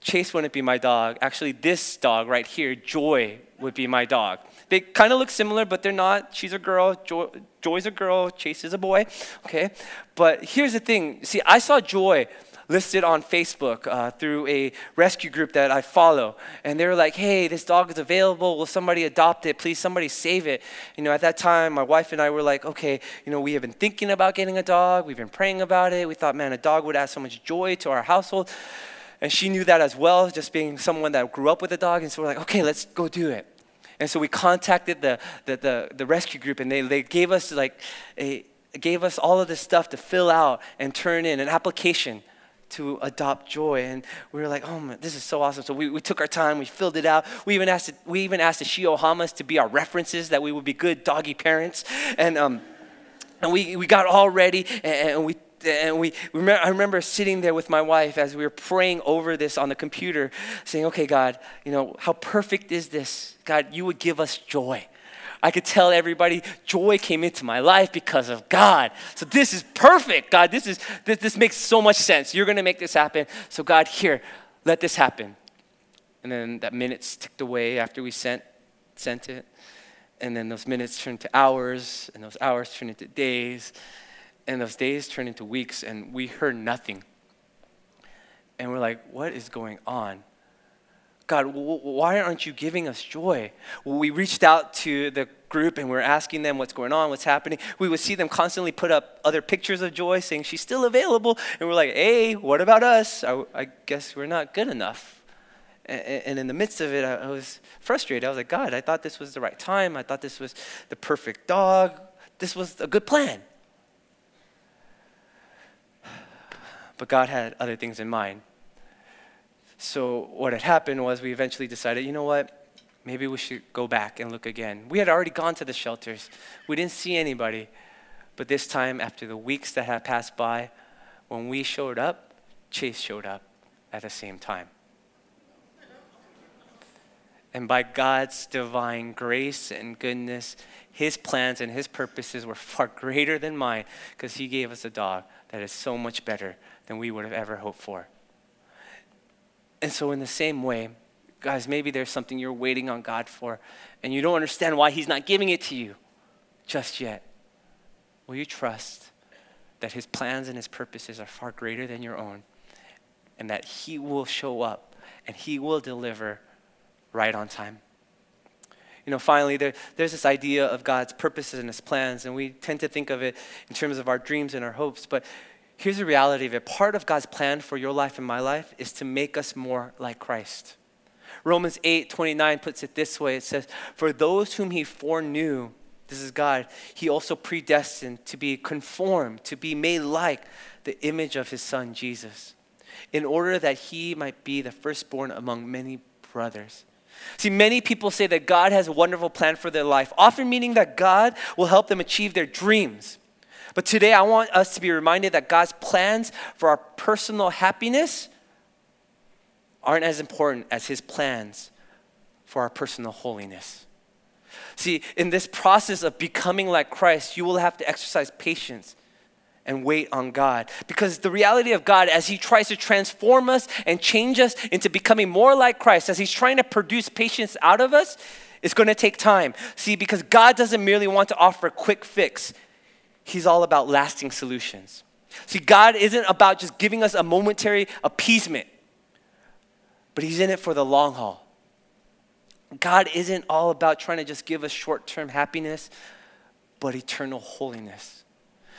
Chase wouldn't be my dog. Actually, this dog right here, Joy, would be my dog. They kind of look similar, but they're not. She's a girl, Joy, Joy's a girl, Chase is a boy, okay? But here's the thing see, I saw Joy listed on Facebook uh, through a rescue group that I follow. And they were like, hey, this dog is available. Will somebody adopt it? Please, somebody save it. You know, at that time, my wife and I were like, okay, you know, we have been thinking about getting a dog. We've been praying about it. We thought, man, a dog would add so much joy to our household. And she knew that as well, just being someone that grew up with a dog. And so we're like, okay, let's go do it. And so we contacted the, the, the, the rescue group, and they, they gave us like a, gave us all of this stuff to fill out and turn in an application to adopt joy. And we were like, oh man, this is so awesome. So we, we took our time, we filled it out. We even asked, we even asked the Shiohamas to be our references, that we would be good doggy parents. And, um, and we, we got all ready and, and we and we, I remember sitting there with my wife as we were praying over this on the computer, saying, Okay, God, you know, how perfect is this? God, you would give us joy. I could tell everybody joy came into my life because of God. So this is perfect, God. This is this, this makes so much sense. You're gonna make this happen. So God, here, let this happen. And then that minutes ticked away after we sent sent it. And then those minutes turned to hours, and those hours turned into days, and those days turned into weeks, and we heard nothing. And we're like, what is going on? God, why aren't you giving us joy? We reached out to the group and we are asking them what's going on, what's happening. We would see them constantly put up other pictures of joy saying she's still available. And we're like, hey, what about us? I, I guess we're not good enough. And, and in the midst of it, I, I was frustrated. I was like, God, I thought this was the right time. I thought this was the perfect dog. This was a good plan. But God had other things in mind. So what had happened was we eventually decided, you know what? Maybe we should go back and look again. We had already gone to the shelters. We didn't see anybody. But this time, after the weeks that had passed by, when we showed up, Chase showed up at the same time. And by God's divine grace and goodness, his plans and his purposes were far greater than mine because he gave us a dog that is so much better than we would have ever hoped for. And so, in the same way, guys, maybe there's something you're waiting on God for, and you don't understand why He's not giving it to you just yet. Will you trust that His plans and His purposes are far greater than your own, and that He will show up and He will deliver right on time? You know, finally, there, there's this idea of God's purposes and His plans, and we tend to think of it in terms of our dreams and our hopes, but here's the reality of it part of God's plan for your life and my life is to make us more like Christ. Romans 8 29 puts it this way it says, For those whom he foreknew, this is God, he also predestined to be conformed, to be made like the image of his son Jesus, in order that he might be the firstborn among many brothers. See, many people say that God has a wonderful plan for their life, often meaning that God will help them achieve their dreams. But today I want us to be reminded that God's plans for our personal happiness aren't as important as his plans for our personal holiness. See, in this process of becoming like Christ, you will have to exercise patience and wait on God. Because the reality of God, as He tries to transform us and change us into becoming more like Christ, as He's trying to produce patience out of us, it's going to take time. See, because God doesn't merely want to offer a quick fix, He's all about lasting solutions. See, God isn't about just giving us a momentary appeasement, but He's in it for the long haul. God isn't all about trying to just give us short term happiness, but eternal holiness.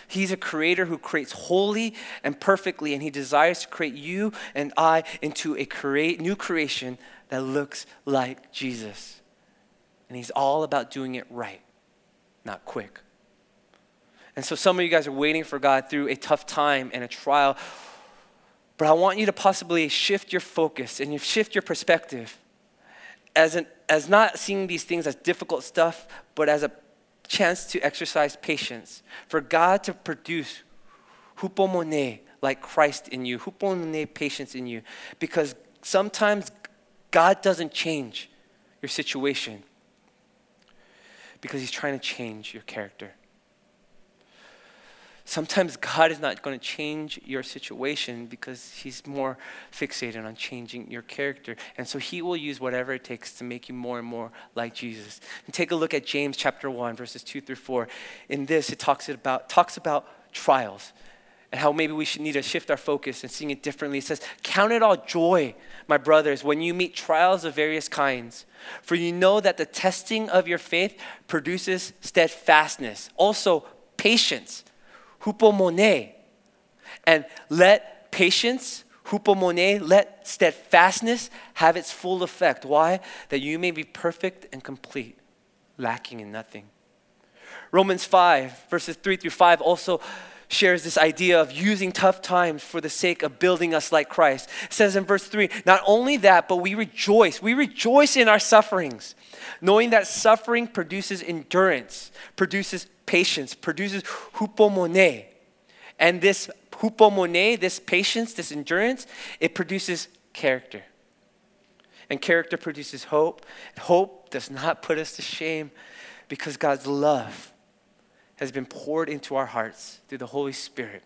He's a creator who creates wholly and perfectly, and He desires to create you and I into a create, new creation that looks like Jesus. And He's all about doing it right, not quick. And so some of you guys are waiting for God through a tough time and a trial. But I want you to possibly shift your focus and you shift your perspective as, an, as not seeing these things as difficult stuff, but as a chance to exercise patience. For God to produce hupomone, like Christ in you, hupomone, patience in you. Because sometimes God doesn't change your situation because he's trying to change your character. Sometimes God is not going to change your situation because He's more fixated on changing your character. And so He will use whatever it takes to make you more and more like Jesus. And take a look at James chapter 1, verses 2 through 4. In this, it talks about, talks about trials and how maybe we should need to shift our focus and seeing it differently. It says, Count it all joy, my brothers, when you meet trials of various kinds. For you know that the testing of your faith produces steadfastness, also patience hupomone. And let patience, hupomone, let steadfastness have its full effect. Why? That you may be perfect and complete, lacking in nothing. Romans 5, verses 3 through 5 also shares this idea of using tough times for the sake of building us like Christ. It says in verse 3 not only that, but we rejoice. We rejoice in our sufferings, knowing that suffering produces endurance, produces patience, produces hupomone. And this hupomone, this patience, this endurance, it produces character. And character produces hope. Hope does not put us to shame because God's love has been poured into our hearts through the Holy Spirit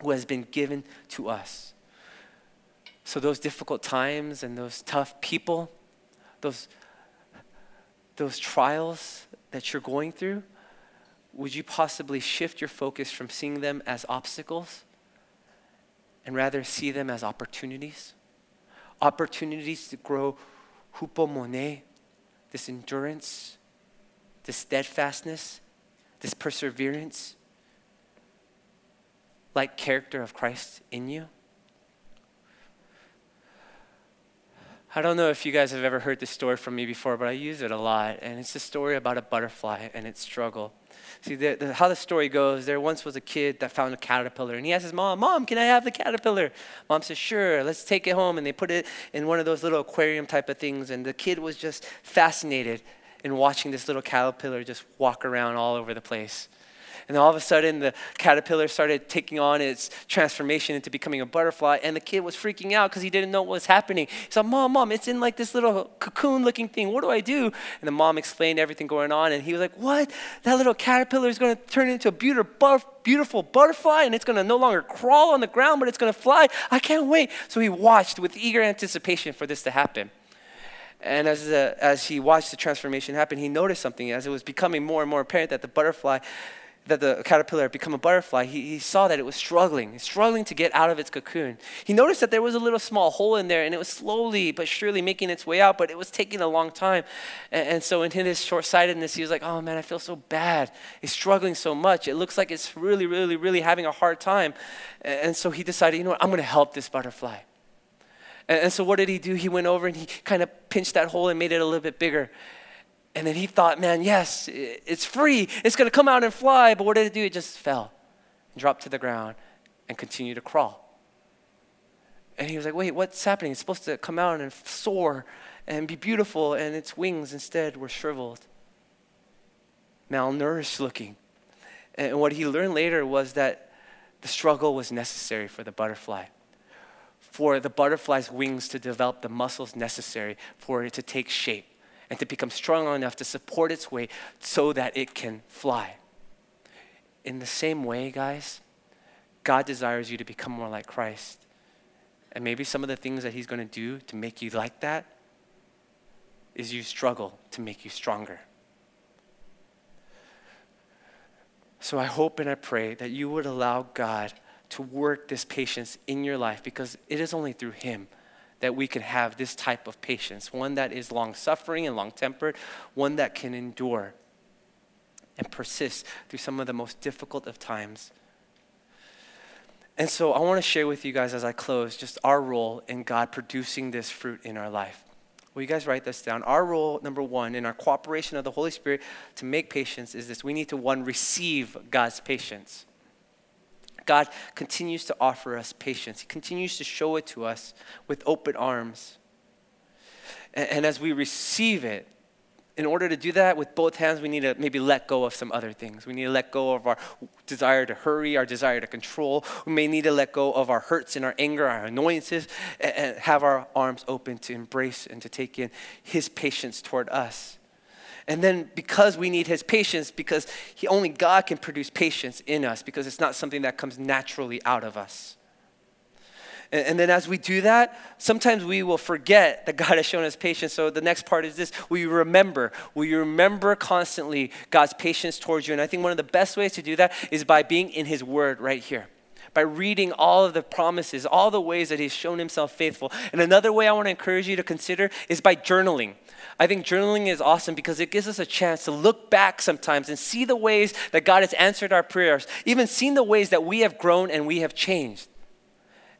who has been given to us. So, those difficult times and those tough people, those, those trials that you're going through, would you possibly shift your focus from seeing them as obstacles and rather see them as opportunities? Opportunities to grow hupomone, this endurance, this steadfastness, this perseverance, like character of Christ in you? I don't know if you guys have ever heard this story from me before, but I use it a lot. And it's a story about a butterfly and its struggle. See, the, the, how the story goes, there once was a kid that found a caterpillar, and he asked his mom, Mom, can I have the caterpillar? Mom says, Sure, let's take it home. And they put it in one of those little aquarium type of things, and the kid was just fascinated in watching this little caterpillar just walk around all over the place. And all of a sudden, the caterpillar started taking on its transformation into becoming a butterfly. And the kid was freaking out because he didn't know what was happening. He said, Mom, Mom, it's in like this little cocoon looking thing. What do I do? And the mom explained everything going on. And he was like, What? That little caterpillar is going to turn into a beautiful butterfly and it's going to no longer crawl on the ground, but it's going to fly. I can't wait. So he watched with eager anticipation for this to happen. And as, the, as he watched the transformation happen, he noticed something as it was becoming more and more apparent that the butterfly that the caterpillar had become a butterfly, he, he saw that it was struggling, struggling to get out of its cocoon. He noticed that there was a little small hole in there and it was slowly but surely making its way out, but it was taking a long time. And, and so, in his short sightedness, he was like, Oh man, I feel so bad. It's struggling so much. It looks like it's really, really, really having a hard time. And, and so, he decided, You know what? I'm going to help this butterfly. And, and so, what did he do? He went over and he kind of pinched that hole and made it a little bit bigger. And then he thought, man, yes, it's free. It's going to come out and fly. But what did it do? It just fell, and dropped to the ground, and continued to crawl. And he was like, wait, what's happening? It's supposed to come out and soar and be beautiful, and its wings instead were shriveled, malnourished looking. And what he learned later was that the struggle was necessary for the butterfly, for the butterfly's wings to develop the muscles necessary for it to take shape and to become strong enough to support its weight so that it can fly. In the same way, guys, God desires you to become more like Christ. And maybe some of the things that He's going to do to make you like that is you struggle to make you stronger. So I hope and I pray that you would allow God to work this patience in your life because it is only through Him that we can have this type of patience one that is long suffering and long tempered, one that can endure and persist through some of the most difficult of times. And so I want to share with you guys as I close just our role in God producing this fruit in our life. Will you guys write this down? Our role, number one, in our cooperation of the Holy Spirit to make patience is this we need to, one, receive God's patience. God continues to offer us patience. He continues to show it to us with open arms. And, and, as we receive it, in order to do that with both hands, we need to maybe let go of some other things. We need to let go of our desire to hurry, our desire to control. We may need to let go of our hurts and our anger, our annoyances, and, and have our arms open to embrace and to take in His patience toward us. And then because we need his patience, because he, only God can produce patience in us, because it's not something that comes naturally out of us. And, and then as we do that, sometimes we will forget that God has shown us patience. So the next part is this you remember? You remember constantly God's patience towards you? And I think one of the best ways to do that is by being in his word right here by reading all of the promises, all the ways that He's shown Himself faithful. And another way I want to encourage you to consider is by journaling. I think journaling is awesome because it gives us a chance to look back sometimes and see the ways that God has answered our prayers, even seen the ways that we have grown and we have changed.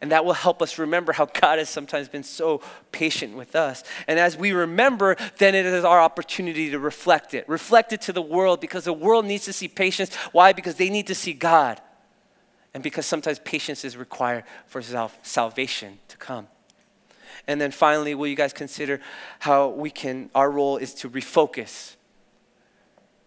And that will help us remember how God has sometimes been so patient with us. And as we remember, then it is our opportunity to reflect it. Reflect it to the world because the world needs to see patience. Why? Because they need to see God and because sometimes patience is required for salvation to come. And then finally, will you guys consider how we can, our role is to refocus,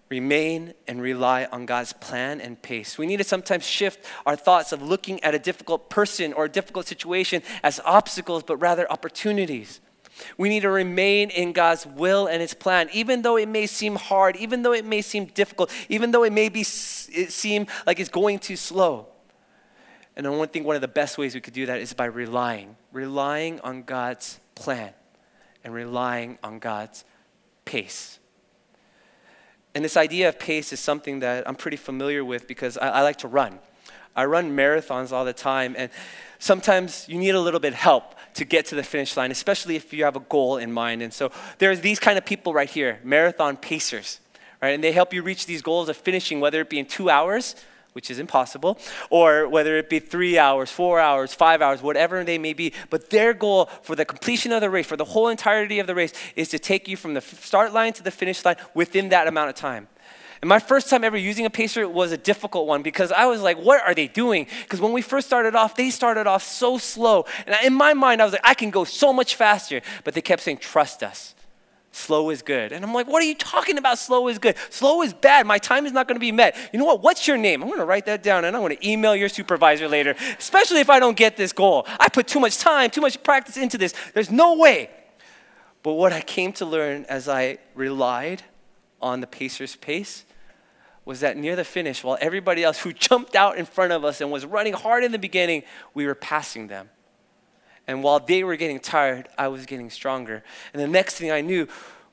remain, and rely on God's plan and pace. We need to sometimes shift our thoughts of looking at a difficult person or a difficult situation as obstacles, but rather opportunities. We need to remain in God's will and His plan, even though it may seem hard, even though it may seem difficult, even though it may be, it seem like it's going too slow. And I think one of the best ways we could do that is by relying, relying on God's plan and relying on God's pace. And this idea of pace is something that I'm pretty familiar with because I, I like to run. I run marathons all the time, and sometimes you need a little bit of help to get to the finish line, especially if you have a goal in mind. And so there's these kind of people right here, marathon pacers, right? And they help you reach these goals of finishing, whether it be in two hours which is impossible, or whether it be three hours, four hours, five hours, whatever they may be. But their goal for the completion of the race, for the whole entirety of the race, is to take you from the start line to the finish line within that amount of time. And my first time ever using a pacer was a difficult one because I was like, what are they doing? Because when we first started off, they started off so slow. And in my mind, I was like, I can go so much faster. But they kept saying, trust us. Slow is good. And I'm like, what are you talking about? Slow is good. Slow is bad. My time is not going to be met. You know what? What's your name? I'm going to write that down and I'm going to email your supervisor later, especially if I don't get this goal. I put too much time, too much practice into this. There's no way. But what I came to learn as I relied on the pacer's pace was that near the finish, while everybody else who jumped out in front of us and was running hard in the beginning, we were passing them. And while they were getting tired, I was getting stronger. And the next thing I knew,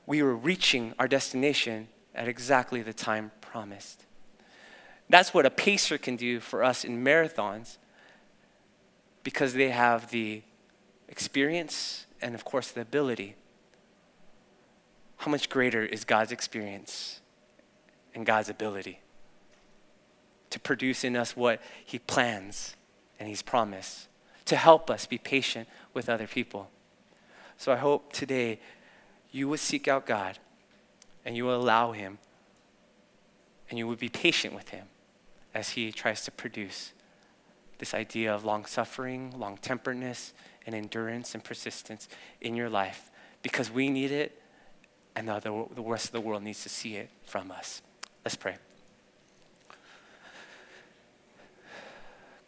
we were reaching our destination at exactly the time promised. That's what a pacer can do for us in marathons because they have the experience and, of course, the ability. How much greater is God's experience and God's ability to produce in us what He plans and He's promised? To help us be patient with other people. So I hope today you would seek out God and you will allow Him and you would be patient with Him as He tries to produce this idea of long suffering, long temperedness, and endurance and persistence in your life because we need it and the rest of the world needs to see it from us. Let's pray.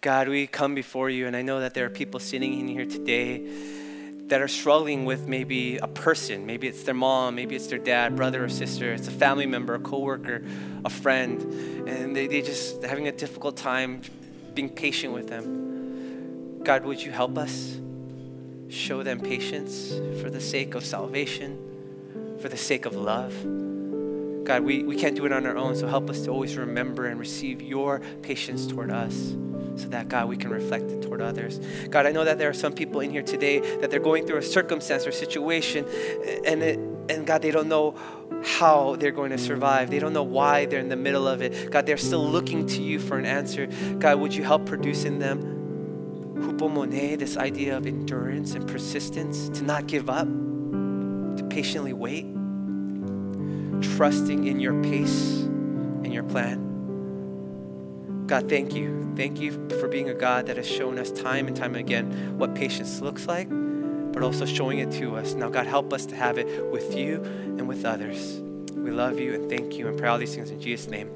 God, we come before you, and I know that there are people sitting in here today that are struggling with maybe a person. Maybe it's their mom, maybe it's their dad, brother or sister, it's a family member, a coworker, a friend, and they, they just having a difficult time being patient with them. God, would you help us? Show them patience for the sake of salvation, for the sake of love. God, we, we can't do it on our own, so help us to always remember and receive your patience toward us so that, God, we can reflect it toward others. God, I know that there are some people in here today that they're going through a circumstance or situation, eh, and, it, and God, they don't know how they're going to survive. They don't know why they're in the middle of it. God, they're still looking to you for an answer. God, would you help produce in them hupomone, this idea of endurance and persistence, to not give up, to patiently wait, trusting in your pace and your plan. God, thank you. Thank you for being a God that has shown us time and time again what patience looks like, but also showing it to us. Now, God, help us to have it with you and with others. We love you and thank you and pray all these things in Jesus' name.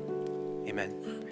Amen.